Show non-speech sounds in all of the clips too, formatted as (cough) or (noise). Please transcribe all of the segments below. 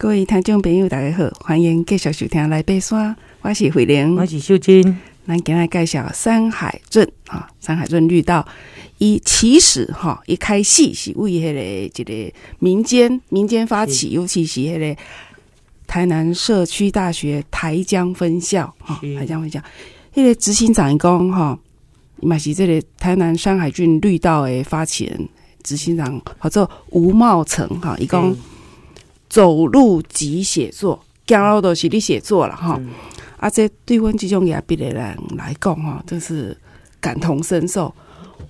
各位听众朋友，大家好，欢迎继续收听来爬山。我是慧玲，我是秀珍。咱今日介绍山海镇啊，山海镇绿道。一起始哈，一开始是为迄个一个民间民间发起，尤其是迄个台南社区大学台江分校哈，台江分校，迄个执行长讲哈，嘛是这个台南山海郡绿道诶发起人，执行长叫做吴茂成哈，伊讲。走路即写作，行路都是你写作了哈。啊，这对阮这种野笔的人来讲哈，真是感同身受。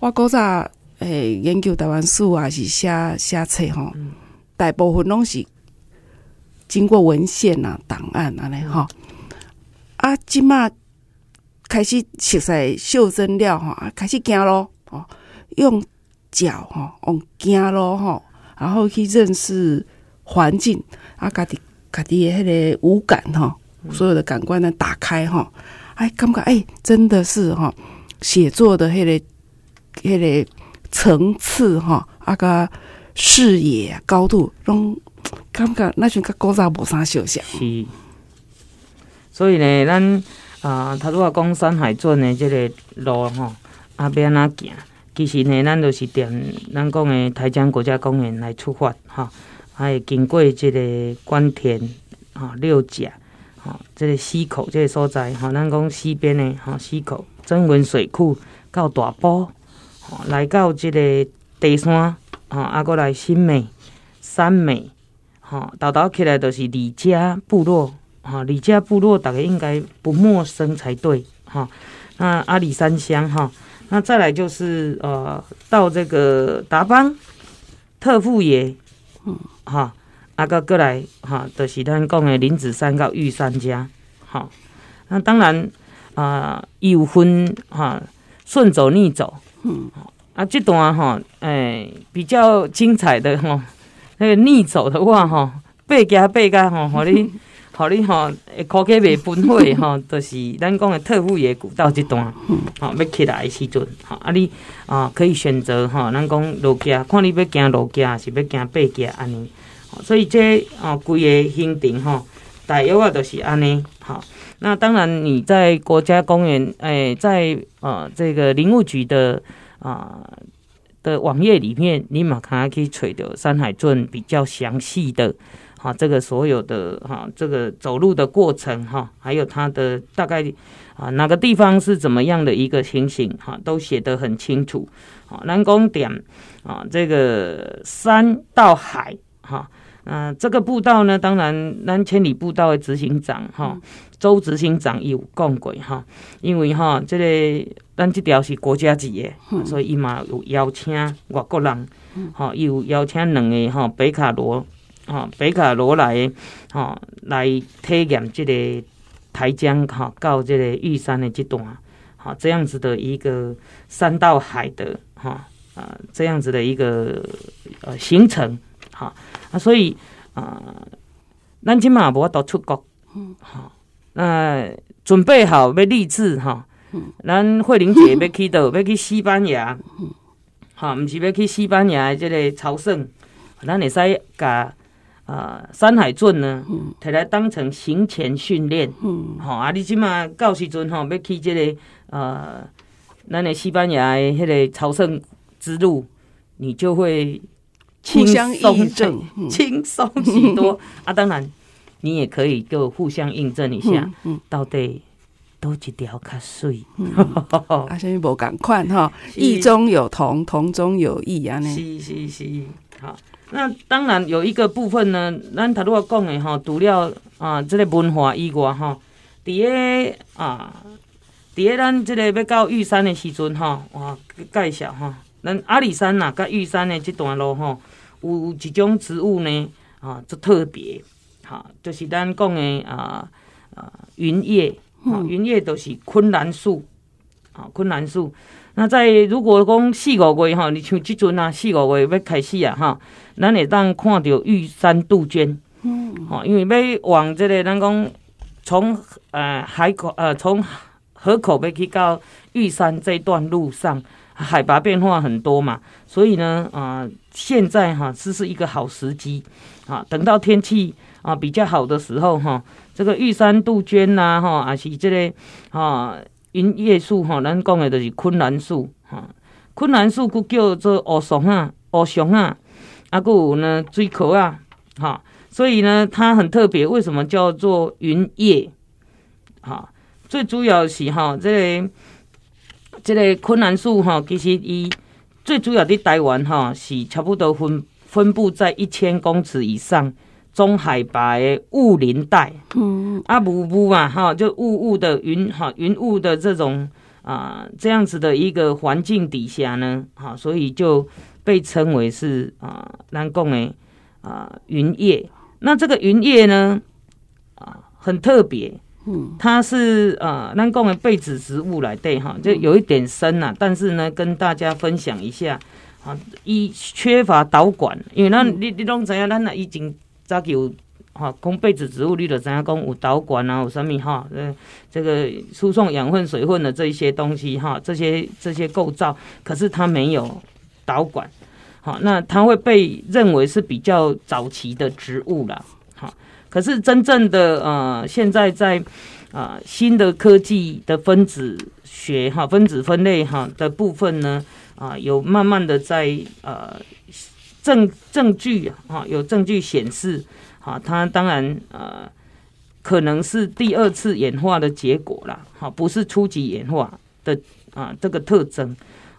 我古早诶研究台湾史啊，是写写册哈，大部分拢是经过文献啊、档案安尼哈。啊，即马开始熟悉袖珍了哈，开始行咯哦，用脚哈，用行咯哈，然后去认识。环境啊，家己家己的迄个五感哈，所有的感官呢打开哈，哎，感觉哎，真的是哈，写作的迄个迄个层次哈，啊个视野高度，拢感觉那阵个古早无啥相像。是，所以呢，咱啊，他如果讲山海镇的这个路哈，啊，要安怎行？其实呢，咱就是踮咱讲的台江国家公园来出发哈。还有经过这个关田啊、六甲啊，这个溪口这个所在哈，咱讲西边的哈溪口曾文水库到大埔，来到这个地山啊，啊，过来新美、三美，哈，到到起来都是李家部落哈，李家部落大家应该不陌生才对哈。那阿里山乡哈，那再来就是呃，到这个达邦特富野。嗯，哈，啊个过来哈，就是咱讲的林子山到玉山家，哈，那当然啊，有分哈，顺走逆走，嗯，啊这段哈，哎，比较精彩的吼，那个逆走的话吼，背家背家哈，好哩。好你吼，考起未分会 (laughs) 吼，就是咱讲的特富野古道这段，好要起来的时阵，好啊你啊可以选择哈，咱讲路家，看你要行路家，是要行背家安尼，所以这啊规个行程吼，大约啊都是安尼，好，那当然你在国家公园，诶、欸，在啊这个林务局的啊的网页里面，你马上可以找到山海镇比较详细的。好，这个所有的哈，这个走路的过程哈，还有它的大概啊哪个地方是怎么样的一个情形哈，都写得很清楚。好，南宫点啊，这个山到海哈，嗯，这个步道呢，当然南千里步道的执行长哈，周执行长有讲过哈，因为哈，这个咱这条是国家级的，所以伊嘛有邀请外国人，哈，有邀请两个哈北卡罗。哈，北卡罗来，哈，来体验这个台江哈到这个玉山的这段，哈，这样子的一个山到海的哈啊，这样子的一个呃行程，哈啊，所以啊，咱今嘛无法度出国，嗯，好，那准备好要立志哈，嗯，咱慧玲姐要去到 (laughs) 要去西班牙，嗯，好，毋是要去西班牙的这个朝圣，咱会使甲。啊，山海镇呢，摕来当成行前训练，好啊！你即马到时阵吼，要去这个呃，咱的西班牙的迄个朝圣之路，你就会轻松证，轻松许多。啊！当然，你也可以就互相印证一下，嗯。到底都一条较水，(laughs) 啊，啥物无共款哈？异中有同，同中有异啊！是是是，好。那当然有一个部分呢，咱头拄仔讲的吼，除了啊，这个文化以外吼，伫个啊，伫个咱即个要到玉山的时阵吼，哇，介绍吼，咱阿里山呐，甲玉山的即段路吼，有一种植物呢，啊，就特别，哈，就是咱讲的啊啊云叶，啊云叶都是昆兰树，啊昆兰树。那在如果讲四五月哈，你像即阵啊，四五月要开始啊哈，咱会当看到玉山杜鹃，嗯，哈，因为要往这个咱讲从呃海口呃从河口要去到玉山这段路上，海拔变化很多嘛，所以呢啊、呃，现在哈这是一个好时机。啊，等到天气啊比较好的时候哈，这个玉山杜鹃呐哈，还是这个啊云叶树哈，咱讲的就是昆兰树哈，昆兰树佫叫做乌松啊、乌松啊，啊佫有呢水壳啊哈，所以呢它很特别，为什么叫做云叶？哈，最主要是哈这个这个昆兰树哈，其实伊最主要的台湾哈是差不多分分布在一千公尺以上。中海拔的雾林带，嗯啊雾雾嘛哈，就雾雾的云哈云雾的这种啊这样子的一个环境底下呢，哈，所以就被称为是啊南贡的啊云叶。那这个云叶呢啊很特别。嗯，它是啊南贡的被子植物来对哈，就有一点深呐、啊。但是呢，跟大家分享一下啊，一缺乏导管，因为咱、嗯、你你拢知影，咱啊已经早就有哈，讲被子植物，绿的知影讲有导管啊，有什么哈，呃，这个输送养分、水分的这一些东西哈，这些这些构造，可是它没有导管，好，那它会被认为是比较早期的植物了。好可是真正的呃，现在在啊、新的科技的分子学哈分子分类哈的部分呢啊、有慢慢的在呃证证据啊有证据显示啊它当然呃可能是第二次演化的结果啦哈不是初级演化的啊这个特征，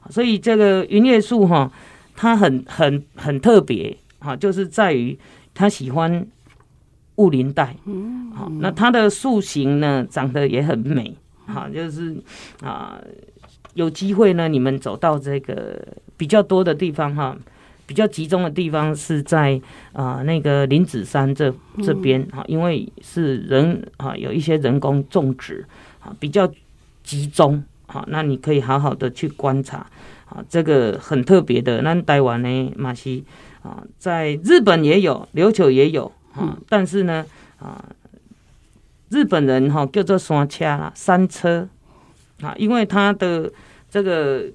所以这个云叶树哈它很很很特别哈就是在于它喜欢。雾林带，好，那它的树形呢，长得也很美，好，就是啊，有机会呢，你们走到这个比较多的地方哈，比较集中的地方是在啊那个林子山这这边哈，因为是人啊有一些人工种植啊比较集中，好，那你可以好好的去观察啊，这个很特别的，那台湾呢，马西啊，在日本也有，琉球也有。啊，但是呢，啊，日本人哈叫做山车啦，山车啊，因为它的这个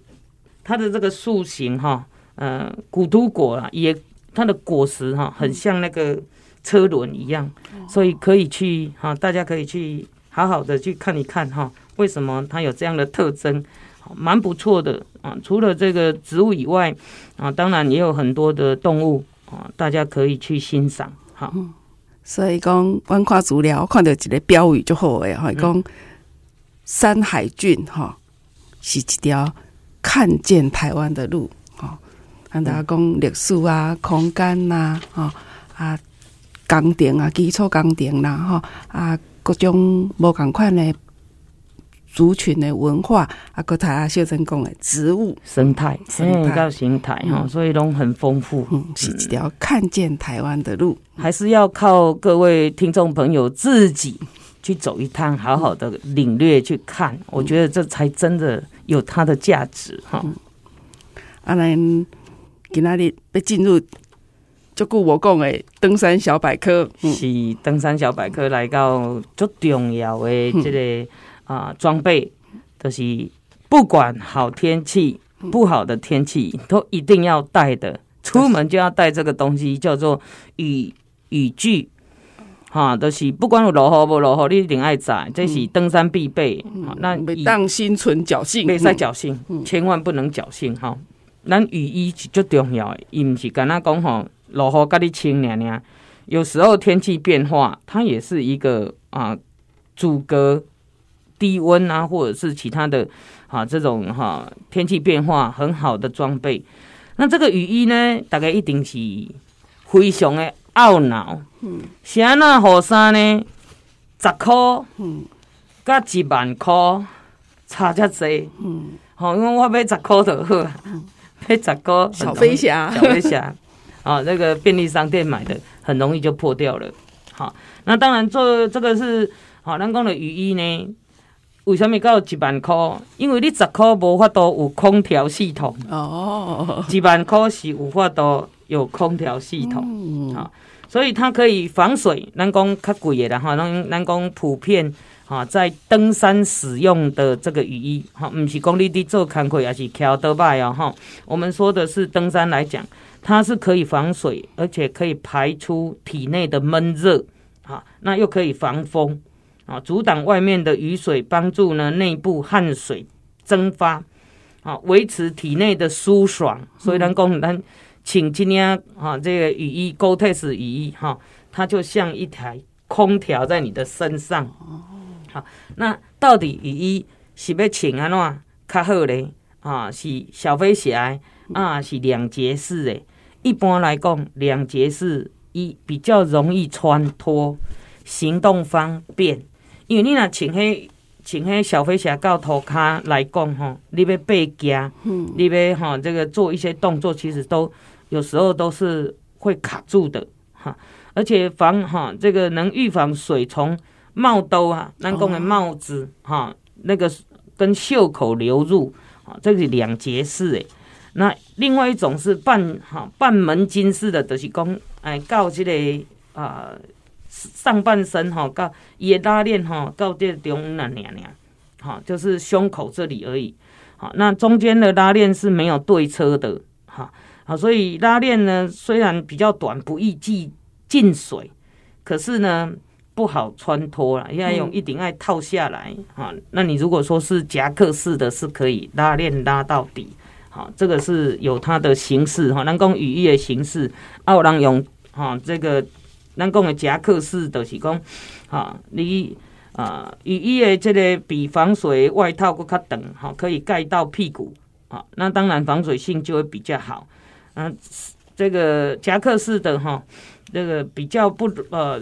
它的这个树形哈，呃，古都果啊，也它的果实哈，很像那个车轮一样，所以可以去哈，大家可以去好好的去看一看哈，为什么它有这样的特征，蛮不错的啊。除了这个植物以外啊，当然也有很多的动物啊，大家可以去欣赏。哈，所以讲，我看资料，看到一个标语就好诶，哈，讲山海郡哈是一条看见台湾的路，哈，跟大家讲历史啊、空间呐，哈啊，工程啊、基础工程啦，哈啊，各种无共款的。族群的文化啊，搁台啊，秀珍讲的植物生态，生态。到形态哈，嗯、所以都很丰富，嗯，是一条看见台湾的路，还是要靠各位听众朋友自己去走一趟，好好的领略去看，嗯、我觉得这才真的有它的价值哈。啊，咱今仔日要进入，就顾我讲的登山小百科，嗯、是登山小百科来到最重要的这个。嗯啊，装备就是不管好天气、不好的天气，都一定要带的。出门就要带这个东西，叫做雨雨具。哈，都、就是不管有落雨不落雨，你一定爱带，这是登山必备。嗯、那别当心存侥幸，别再侥幸，嗯、千万不能侥幸哈。咱雨衣是最重要的，伊毋是跟他讲吼，落雨甲你清凉凉。有时候天气变化，它也是一个啊阻隔。低温啊，或者是其他的啊，这种哈、天气变化很好的装备。那这个雨衣呢，大概一定是非常的懊恼。嗯，是安那雨衫呢？十块，嗯，甲一万块差这侪。嗯，好，因为我买十块就好，(laughs) 买十块小飞侠，小飞侠啊，(laughs) 那个便利商店买的，很容易就破掉了。好，那当然做这个是好，咱讲的雨衣呢。为什么到一万块？因为你十块无法度有空调系统哦，一万块是无法度有空调系统，嗯、啊，所以它可以防水。咱讲较贵的啦哈，咱咱讲普遍哈，在登山使用的这个雨衣哈，不是讲你伫做工课，也是骑倒摆哦哈。我们说的是登山来讲，它是可以防水，而且可以排出体内的闷热啊，那又可以防风啊，阻挡外面的雨水，帮助呢内部汗水蒸发，啊，维持体内的舒爽。所以，咱讲咱请今天啊，这个雨衣 Gortex 雨衣哈，它就像一台空调在你的身上。好，那到底雨衣是要穿安怎较好咧？啊，是小飞侠啊，是两节式的。一般来讲，两节式一比较容易穿脱，行动方便。因为你若穿迄穿迄小飞侠到涂骹来讲吼，你要爬行，嗯，你要吼这个做一些动作，其实都有时候都是会卡住的哈。而且防哈这个能预防水从帽兜啊，咱讲的帽子哈，那个跟袖口流入啊，这个是两节式诶。那另外一种是半哈半门襟式的，就是讲哎，到这个啊、呃、上半身哈，到也拉链哈，到这中那娘娘，好，就是胸口这里而已。好，那中间的拉链是没有对车的，哈，好，所以拉链呢虽然比较短，不易进进水，可是呢不好穿脱了，要用一顶爱套下来，哈、嗯，那你如果说是夹克式的，是可以拉链拉到底。好，这个是有它的形式哈，咱讲雨衣的形式，啊，有人用哈，这个咱讲的夹克式的是讲，哈，你啊雨衣的这个比防水外套更较长，哈，可以盖到屁股，啊，那当然防水性就会比较好，嗯，这个夹克式的哈，这个比较不呃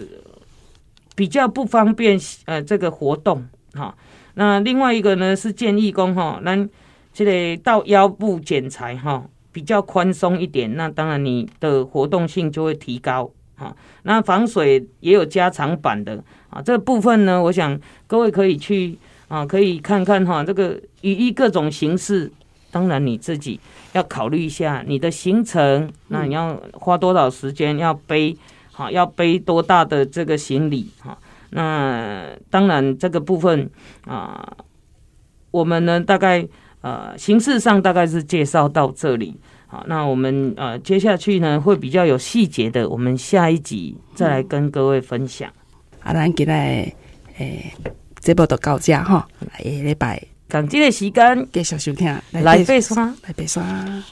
比较不方便呃这个活动，哈，那另外一个呢是建议工哈，咱。这个到腰部剪裁哈，比较宽松一点，那当然你的活动性就会提高哈。那防水也有加长版的啊，这部分呢，我想各位可以去啊，可以看看哈，这个雨衣各种形式，当然你自己要考虑一下你的行程，那你要花多少时间要背哈，要背多大的这个行李哈。那当然这个部分啊，我们呢大概。呃，形式上大概是介绍到这里，好，那我们呃接下去呢会比较有细节的，我们下一集再来跟各位分享。啊，咱今日诶，这部就到这哈，下礼拜，同这个时间继续收听，来爬山，来爬山。